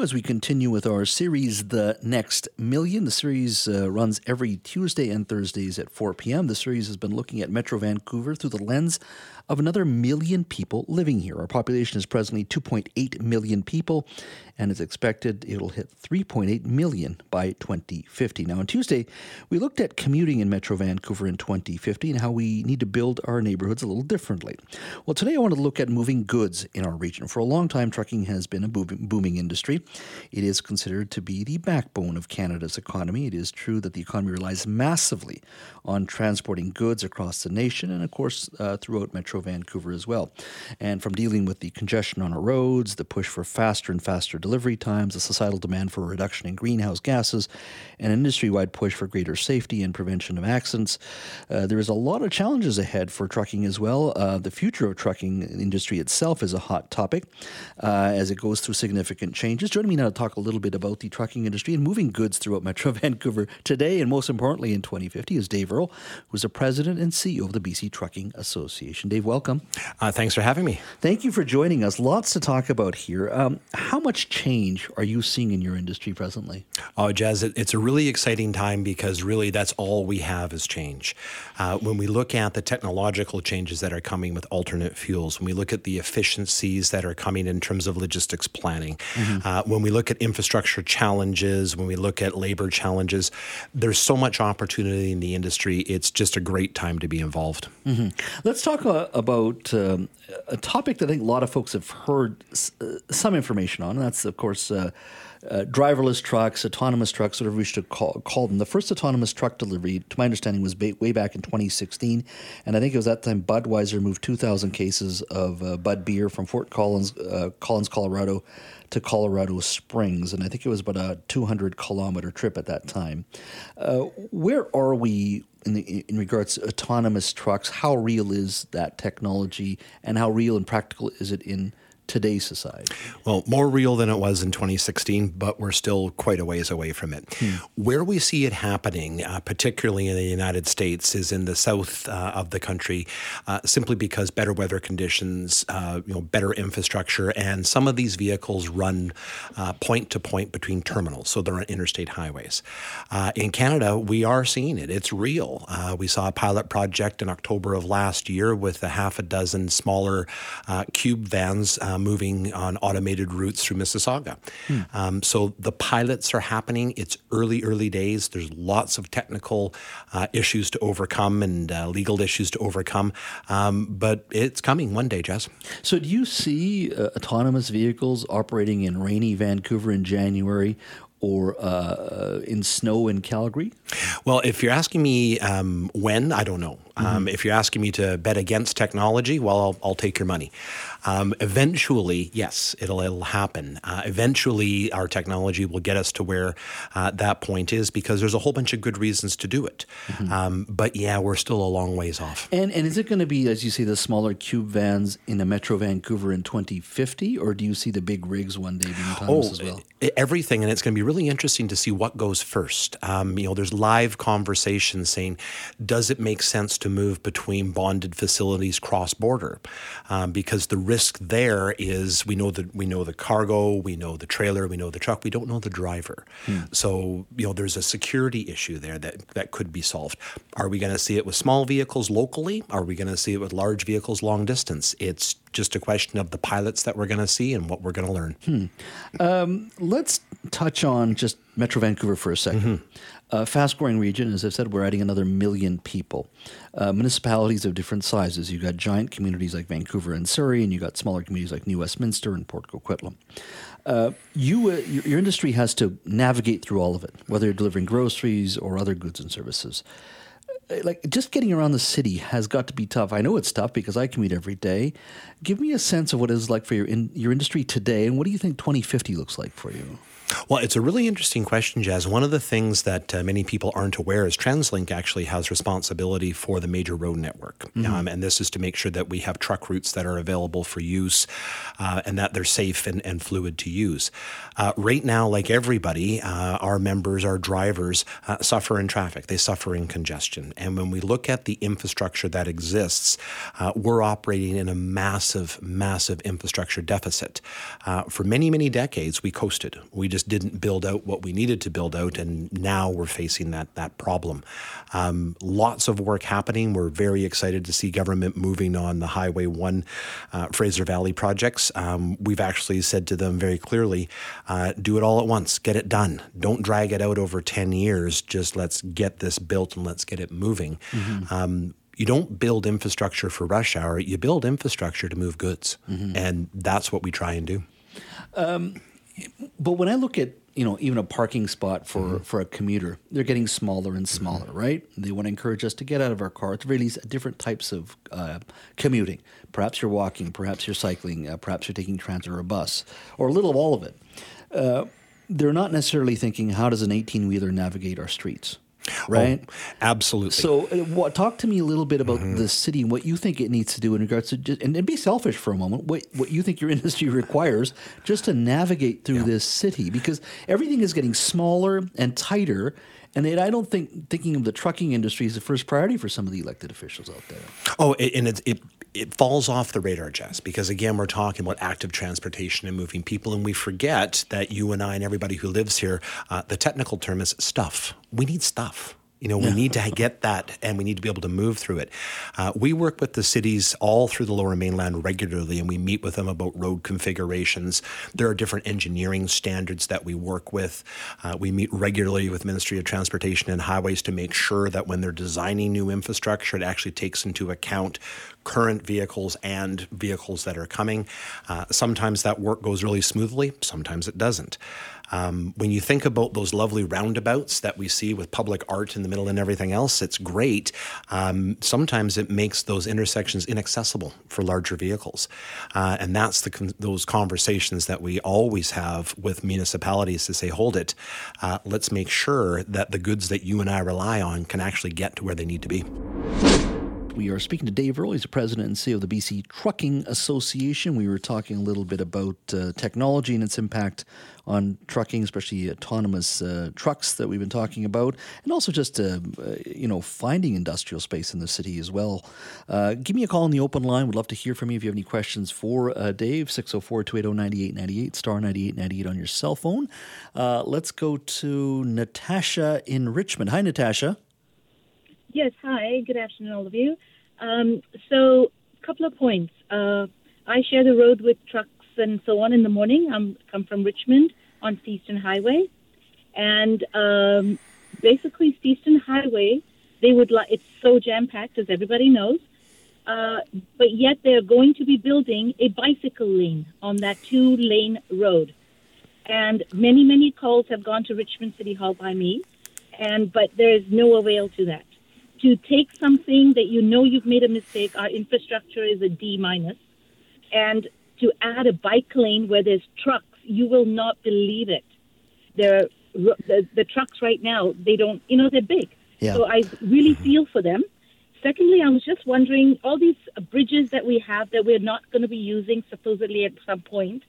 As we continue with our series, The Next Million, the series uh, runs every Tuesday and Thursdays at 4 p.m. The series has been looking at Metro Vancouver through the lens of another million people living here. Our population is presently 2.8 million people, and it's expected it'll hit 3.8 million by 2050. Now, on Tuesday, we looked at commuting in Metro Vancouver in 2050 and how we need to build our neighborhoods a little differently. Well, today I want to look at moving goods in our region. For a long time, trucking has been a booming industry. It is considered to be the backbone of Canada's economy. It is true that the economy relies massively on transporting goods across the nation and, of course, uh, throughout Metro Metro Vancouver as well. And from dealing with the congestion on our roads, the push for faster and faster delivery times, the societal demand for a reduction in greenhouse gases, and an industry wide push for greater safety and prevention of accidents, uh, there is a lot of challenges ahead for trucking as well. Uh, the future of trucking industry itself is a hot topic uh, as it goes through significant changes. Joining me now to talk a little bit about the trucking industry and moving goods throughout Metro Vancouver today, and most importantly in 2050, is Dave Earle, who's the president and CEO of the BC Trucking Association. Dave, welcome. Uh, thanks for having me. Thank you for joining us. Lots to talk about here. Um, how much change are you seeing in your industry presently? Oh, Jazz, it, it's a really exciting time because really that's all we have is change. Uh, when we look at the technological changes that are coming with alternate fuels, when we look at the efficiencies that are coming in terms of logistics planning, mm-hmm. uh, when we look at infrastructure challenges, when we look at labor challenges, there's so much opportunity in the industry. It's just a great time to be involved. Mm-hmm. Let's talk uh, about um, a topic that I think a lot of folks have heard s- uh, some information on, and that's, of course, uh, uh, driverless trucks, autonomous trucks, whatever we should call, call, them. The first autonomous truck delivery, to my understanding, was ba- way back in 2016, and I think it was that time Budweiser moved 2,000 cases of uh, Bud beer from Fort Collins, uh, Collins, Colorado, to Colorado Springs, and I think it was about a 200 kilometer trip at that time. Uh, where are we in, the, in regards to autonomous trucks? How real is that technology, and how real and practical is it in today's society? Well, more real than it was in 2016, but we're still quite a ways away from it. Hmm. Where we see it happening, uh, particularly in the United States, is in the south uh, of the country, uh, simply because better weather conditions, uh, you know, better infrastructure, and some of these vehicles run uh, point to point between terminals, so they're on interstate highways. Uh, in Canada, we are seeing it; it's real. we saw a pilot project in October of last year with a half a dozen smaller cube vans uh, moving on automated routes through Mississauga. Hmm. Um, so the pilots are happening. It's early, early days. There's lots of technical uh, issues to overcome and uh, legal issues to overcome, um, but it's coming one day, Jess. So do you see uh, autonomous vehicles operating in rainy Vancouver in January or uh, in snow in Calgary? Well, if you're asking me um, when, I don't know. Mm-hmm. Um, if you're asking me to bet against technology, well, I'll, I'll take your money. Um, eventually, yes, it'll, it'll happen. Uh, eventually, our technology will get us to where uh, that point is because there's a whole bunch of good reasons to do it. Mm-hmm. Um, but yeah, we're still a long ways off. And, and is it going to be, as you say, the smaller cube vans in the Metro Vancouver in 2050, or do you see the big rigs one day being autonomous oh, as well? Everything, and it's going to be really interesting to see what goes first. Um, you know, there's live conversations saying, does it make sense to move between bonded facilities cross border? Um, because the risk there is we know that we know the cargo, we know the trailer, we know the truck, we don't know the driver. Hmm. So you know there's a security issue there that that could be solved. Are we going to see it with small vehicles locally? Are we going to see it with large vehicles long distance? It's just a question of the pilots that we're going to see and what we're going to learn. Hmm. Um, let's touch on just Metro Vancouver for a 2nd mm-hmm. uh, fast growing region, as I said, we're adding another million people. Uh, municipalities of different sizes. You've got giant communities like Vancouver and Surrey, and you've got smaller communities like New Westminster and Port Coquitlam. Uh, you, uh, your, your industry has to navigate through all of it, whether you're delivering groceries or other goods and services Uh, like just getting around the city has got to be tough. I know it's tough because I commute every day. Give me a sense of what it's like for your in, your industry today, and what do you think 2050 looks like for you? Well, it's a really interesting question, Jazz. One of the things that uh, many people aren't aware is TransLink actually has responsibility for the major road network. Mm-hmm. Um, and this is to make sure that we have truck routes that are available for use uh, and that they're safe and, and fluid to use. Uh, right now, like everybody, uh, our members, our drivers uh, suffer in traffic, they suffer in congestion. And when we look at the infrastructure that exists, uh, we're operating in a massive, massive infrastructure deficit. Uh, for many, many decades, we coasted. We just didn't build out what we needed to build out, and now we're facing that that problem. Um, lots of work happening. We're very excited to see government moving on the Highway One uh, Fraser Valley projects. Um, we've actually said to them very clearly, uh, do it all at once, get it done. Don't drag it out over ten years. Just let's get this built and let's get it moving. Mm-hmm. Um, you don't build infrastructure for rush hour. You build infrastructure to move goods, mm-hmm. and that's what we try and do. Um, but when I look at you know even a parking spot for mm-hmm. for a commuter, they're getting smaller and smaller, mm-hmm. right? They want to encourage us to get out of our car to release different types of uh, commuting. Perhaps you're walking, perhaps you're cycling, uh, perhaps you're taking transit or a bus, or a little of all of it. Uh, they're not necessarily thinking how does an 18 wheeler navigate our streets right? Oh, absolutely. So, uh, what, talk to me a little bit about mm-hmm. the city and what you think it needs to do in regards to, just, and, and, be selfish for a moment. What what you think your industry requires just to navigate through yeah. this city, because everything is getting smaller and tighter. And it, I don't think thinking of the trucking industry is the first priority for some of the elected officials out there. Oh, and it, it it falls off the radar, Jess, because again, we're talking about active transportation and moving people, and we forget that you and I and everybody who lives here, uh, the technical term is stuff. We need stuff. You know, we yeah. need to get that and we need to be able to move through it. Uh, we work with the cities all through the lower mainland regularly and we meet with them about road configurations. There are different engineering standards that we work with. Uh, we meet regularly with Ministry of Transportation and Highways to make sure that when they're designing new infrastructure, it actually takes into account current vehicles and vehicles that are coming. Uh, sometimes that work goes really smoothly, sometimes it doesn't. Um, when you think about those lovely roundabouts that we see with public art in the middle and everything else, it's great. Um, sometimes it makes those intersections inaccessible for larger vehicles, uh, and that's the those conversations that we always have with municipalities to say, hold it, uh, let's make sure that the goods that you and I rely on can actually get to where they need to be. We are speaking to Dave Earle. He's the president and CEO of the BC Trucking Association. We were talking a little bit about uh, technology and its impact on trucking, especially autonomous uh, trucks that we've been talking about, and also just uh, uh you know finding industrial space in the city as well. Uh, give me a call on the open line. We'd love to hear from you if you have any questions for uh, Dave. 604-280-9898, star 9898 on your cell phone. let's go to Natasha in Richmond. Hi, Natasha. Yes, hi. Good afternoon, all of you. Um, so, a couple of points. Uh, I share the road with trucks and so on in the morning. I'm come from Richmond on Eastern Highway, and um, basically, Eastern Highway, they would like it's so jam packed, as everybody knows. Uh, but yet, they're going to be building a bicycle lane on that two lane road. And many, many calls have gone to Richmond City Hall by me, and but there is no avail to that to take something that you know you've made a mistake, our infrastructure is a D minus, and to add a bike lane where there's trucks, you will not believe it. There, the, the trucks right now, they don't, you know, they're big. Yeah. So I really feel for them. Secondly, I was just wondering all these bridges that we have that we're not going to be using supposedly at some point.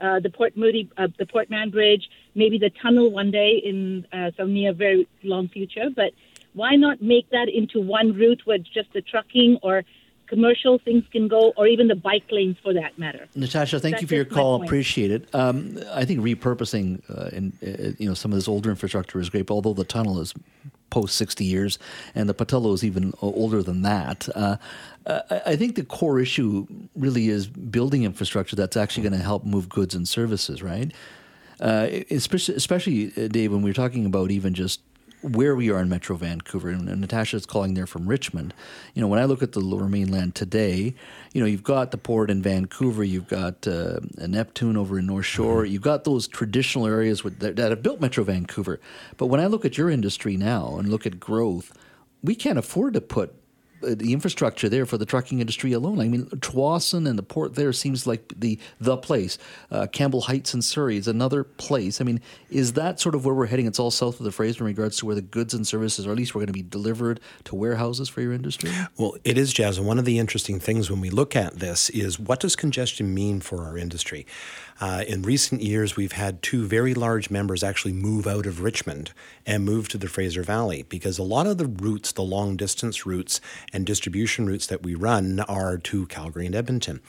Uh, the Port Moody, uh, the Port Mann Bridge, maybe the tunnel one day in uh, some near very long future. But why not make that into one route where just the trucking or commercial things can go, or even the bike lanes for that matter. Natasha, thank That's you for your call. Appreciate it. Um, I think repurposing uh, in, uh, you know some of this older infrastructure is great, although the tunnel is post 60 years and the Pattullo is even older than that. Uh, I think the core issue really is building infrastructure that's actually going to help move goods and services, right? Uh, especially, especially, uh, Dave, when we're talking about even just where we are in Metro Vancouver, and, and Natasha is calling there from Richmond. You know, when I look at the Lower Mainland today, you know, you've got the port in Vancouver, you've got uh, Neptune over in North Shore, mm-hmm. you've got those traditional areas with, that, that have built Metro Vancouver. But when I look at your industry now and look at growth, we can't afford to put the infrastructure there for the trucking industry alone. I mean, Tsawwassen and the port there seems like the the place. Uh, Campbell Heights in Surrey is another place. I mean, is that sort of where we're heading? It's all south of the Fraser in regards to where the goods and services, or at least we're going to be delivered to warehouses for your industry. Well, it is, Jazz. And one of the interesting things when we look at this is what does congestion mean for our industry? Uh, in recent years, we've had two very large members actually move out of Richmond and move to the Fraser Valley because a lot of the routes, the long distance routes and distribution routes that we run, are to Calgary and Edmonton.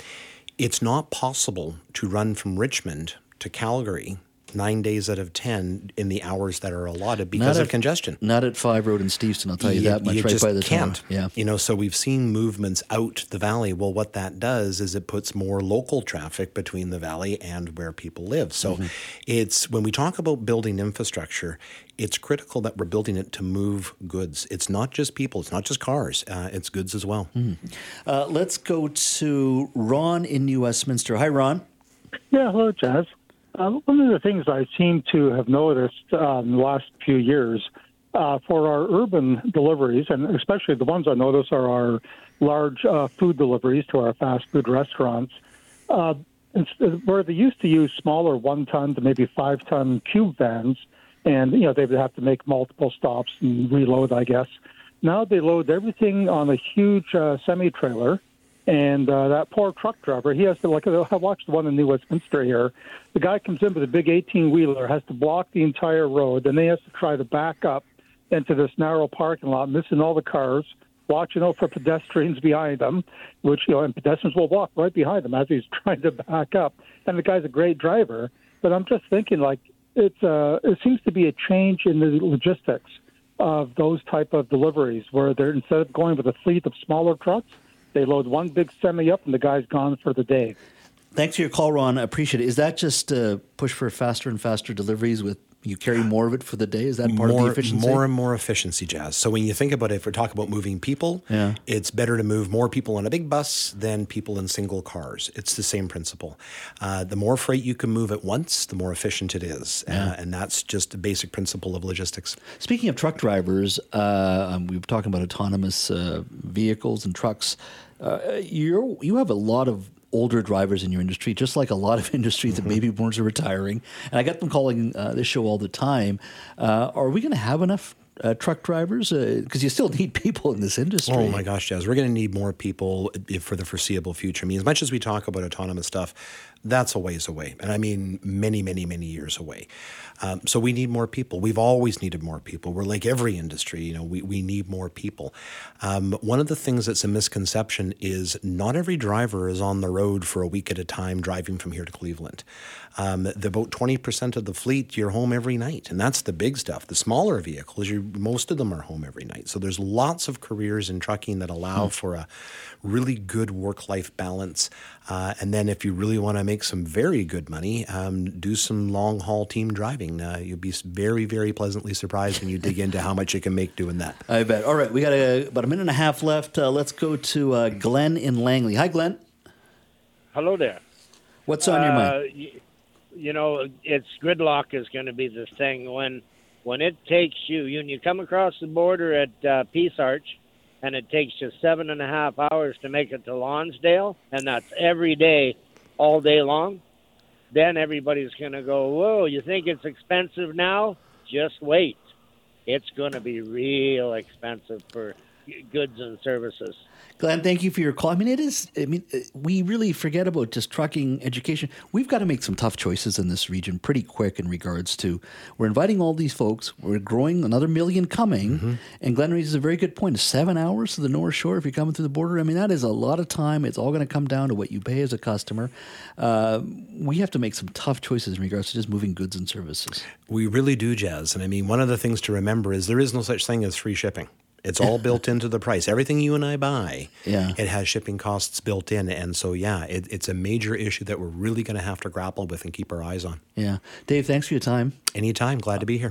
It's not possible to run from Richmond to Calgary nine days out of 10 in the hours that are allotted because Not of congestion. Not at Five Road in Steveston, I'll tell you, that much, right just by the can't. tower. Yeah. You know, so we've seen movements out the valley. Well, what that does is it puts more local traffic between the valley and where people live. So Mm-hmm. it's when we talk about building infrastructure, it's critical that we're building it to move goods. It's not just people, it's not just cars, uh, it's goods as well. Uh, let's go to Ron in New Westminster. Hi, Ron. Yeah, hello, Jazz. Uh, one of the things I seem to have noticed um, in the last few years uh, for our urban deliveries, and especially the ones I notice are our large uh, food deliveries to our fast food restaurants, uh, inst- where they used to use smaller one ton to maybe five ton cube vans, and you know they would have to make multiple stops and reload, I guess. Now they load everything on a huge uh, semi trailer and uh, that poor truck driver, he has to, like, I watched one in New Westminster here. The guy comes in with a big 18 wheeler, has to block the entire road, then he has to try to back up into this narrow parking lot, missing all the cars, watching out for pedestrians behind him, which, you know, and pedestrians will walk right behind him as he's trying to back up. And the guy's a great driver, but I'm just thinking, like, it's, uh, it seems to be a change in the logistics of those type of deliveries where they're instead of going with a fleet of smaller trucks, they load one big semi up and the guy's gone for the day. Thanks for your call, Ron. I appreciate it. Is that just a push for faster and faster deliveries with you carry more of it for the day? Is that part more, of the efficiency? More and more efficiency, Jazz. So when you think about it, if we're talking about moving people, Yeah. it's better to move more people on a big bus than people in single cars. It's the same principle. Uh, the more freight you can move at once, the more efficient it is. Uh, and that's just a basic principle of logistics. Speaking of truck drivers, uh, um, we were talking about autonomous uh, vehicles and trucks. Uh, you you have a lot of older drivers in your industry, just like a lot of industries Mm-hmm. that baby boomers are retiring. And I get them calling uh, this show all the time. Uh, are we going to have enough uh, truck drivers? Because you still need people in this industry. Oh my gosh, Jazz, we're going to need more people for the foreseeable future. I mean, as much as we talk about autonomous stuff, that's a ways away. And I mean, many, many, many years away. Um, so we need more people. We've always needed more people. We're like every industry, you know, we, we need more people. Um, one of the things that's a misconception is not every driver is on the road for a week at a time driving from here to Cleveland. Um, the, about 20% of the fleet, you're home every night. And that's the big stuff. The smaller vehicles, most of them are home every night. So there's lots of careers in trucking that allow for a really good work life balance. Uh, and then if you really want to make some very good money, um, do some long haul team driving. Uh, you'll be very, very pleasantly surprised when you dig into how much you can make doing that. I bet. All right, we got a, about a minute and a half left. Uh, let's go to uh, Glenn in Langley. Hi, Glenn. Hello there. What's on your Uh, mind? y- you know, it's gridlock is going to be the thing when when it takes you. When you come across the border at uh, Peace Arch, and it takes you seven and a half hours to make it to Lonsdale, and that's every day, all day long. Then everybody's going to go, "Whoa! You think it's expensive now? Just wait. It's going to be real expensive for goods and services." Glenn, thank you for your call. I mean, it is. I mean, uh, we really forget about just trucking education. We've got to make some tough choices in this region pretty quick in regards to we're inviting all these folks. We're growing another million coming, and Glenn raises a very good point. Seven hours to the North Shore if you're coming through the border. I mean, that is a lot of time. It's all going to come down to what you pay as a customer. Uh, we have to make some tough choices in regards to just moving goods and services. We really do, Jazz. And I mean, one of the things to remember is there is no such thing as free shipping. It's all built into the price. Everything you and I buy, Yeah. it has shipping costs built in. And so, yeah, it, it's a major issue that we're really going to have to grapple with and keep our eyes on. Yeah, Dave, thanks for your time. Anytime, glad to be here.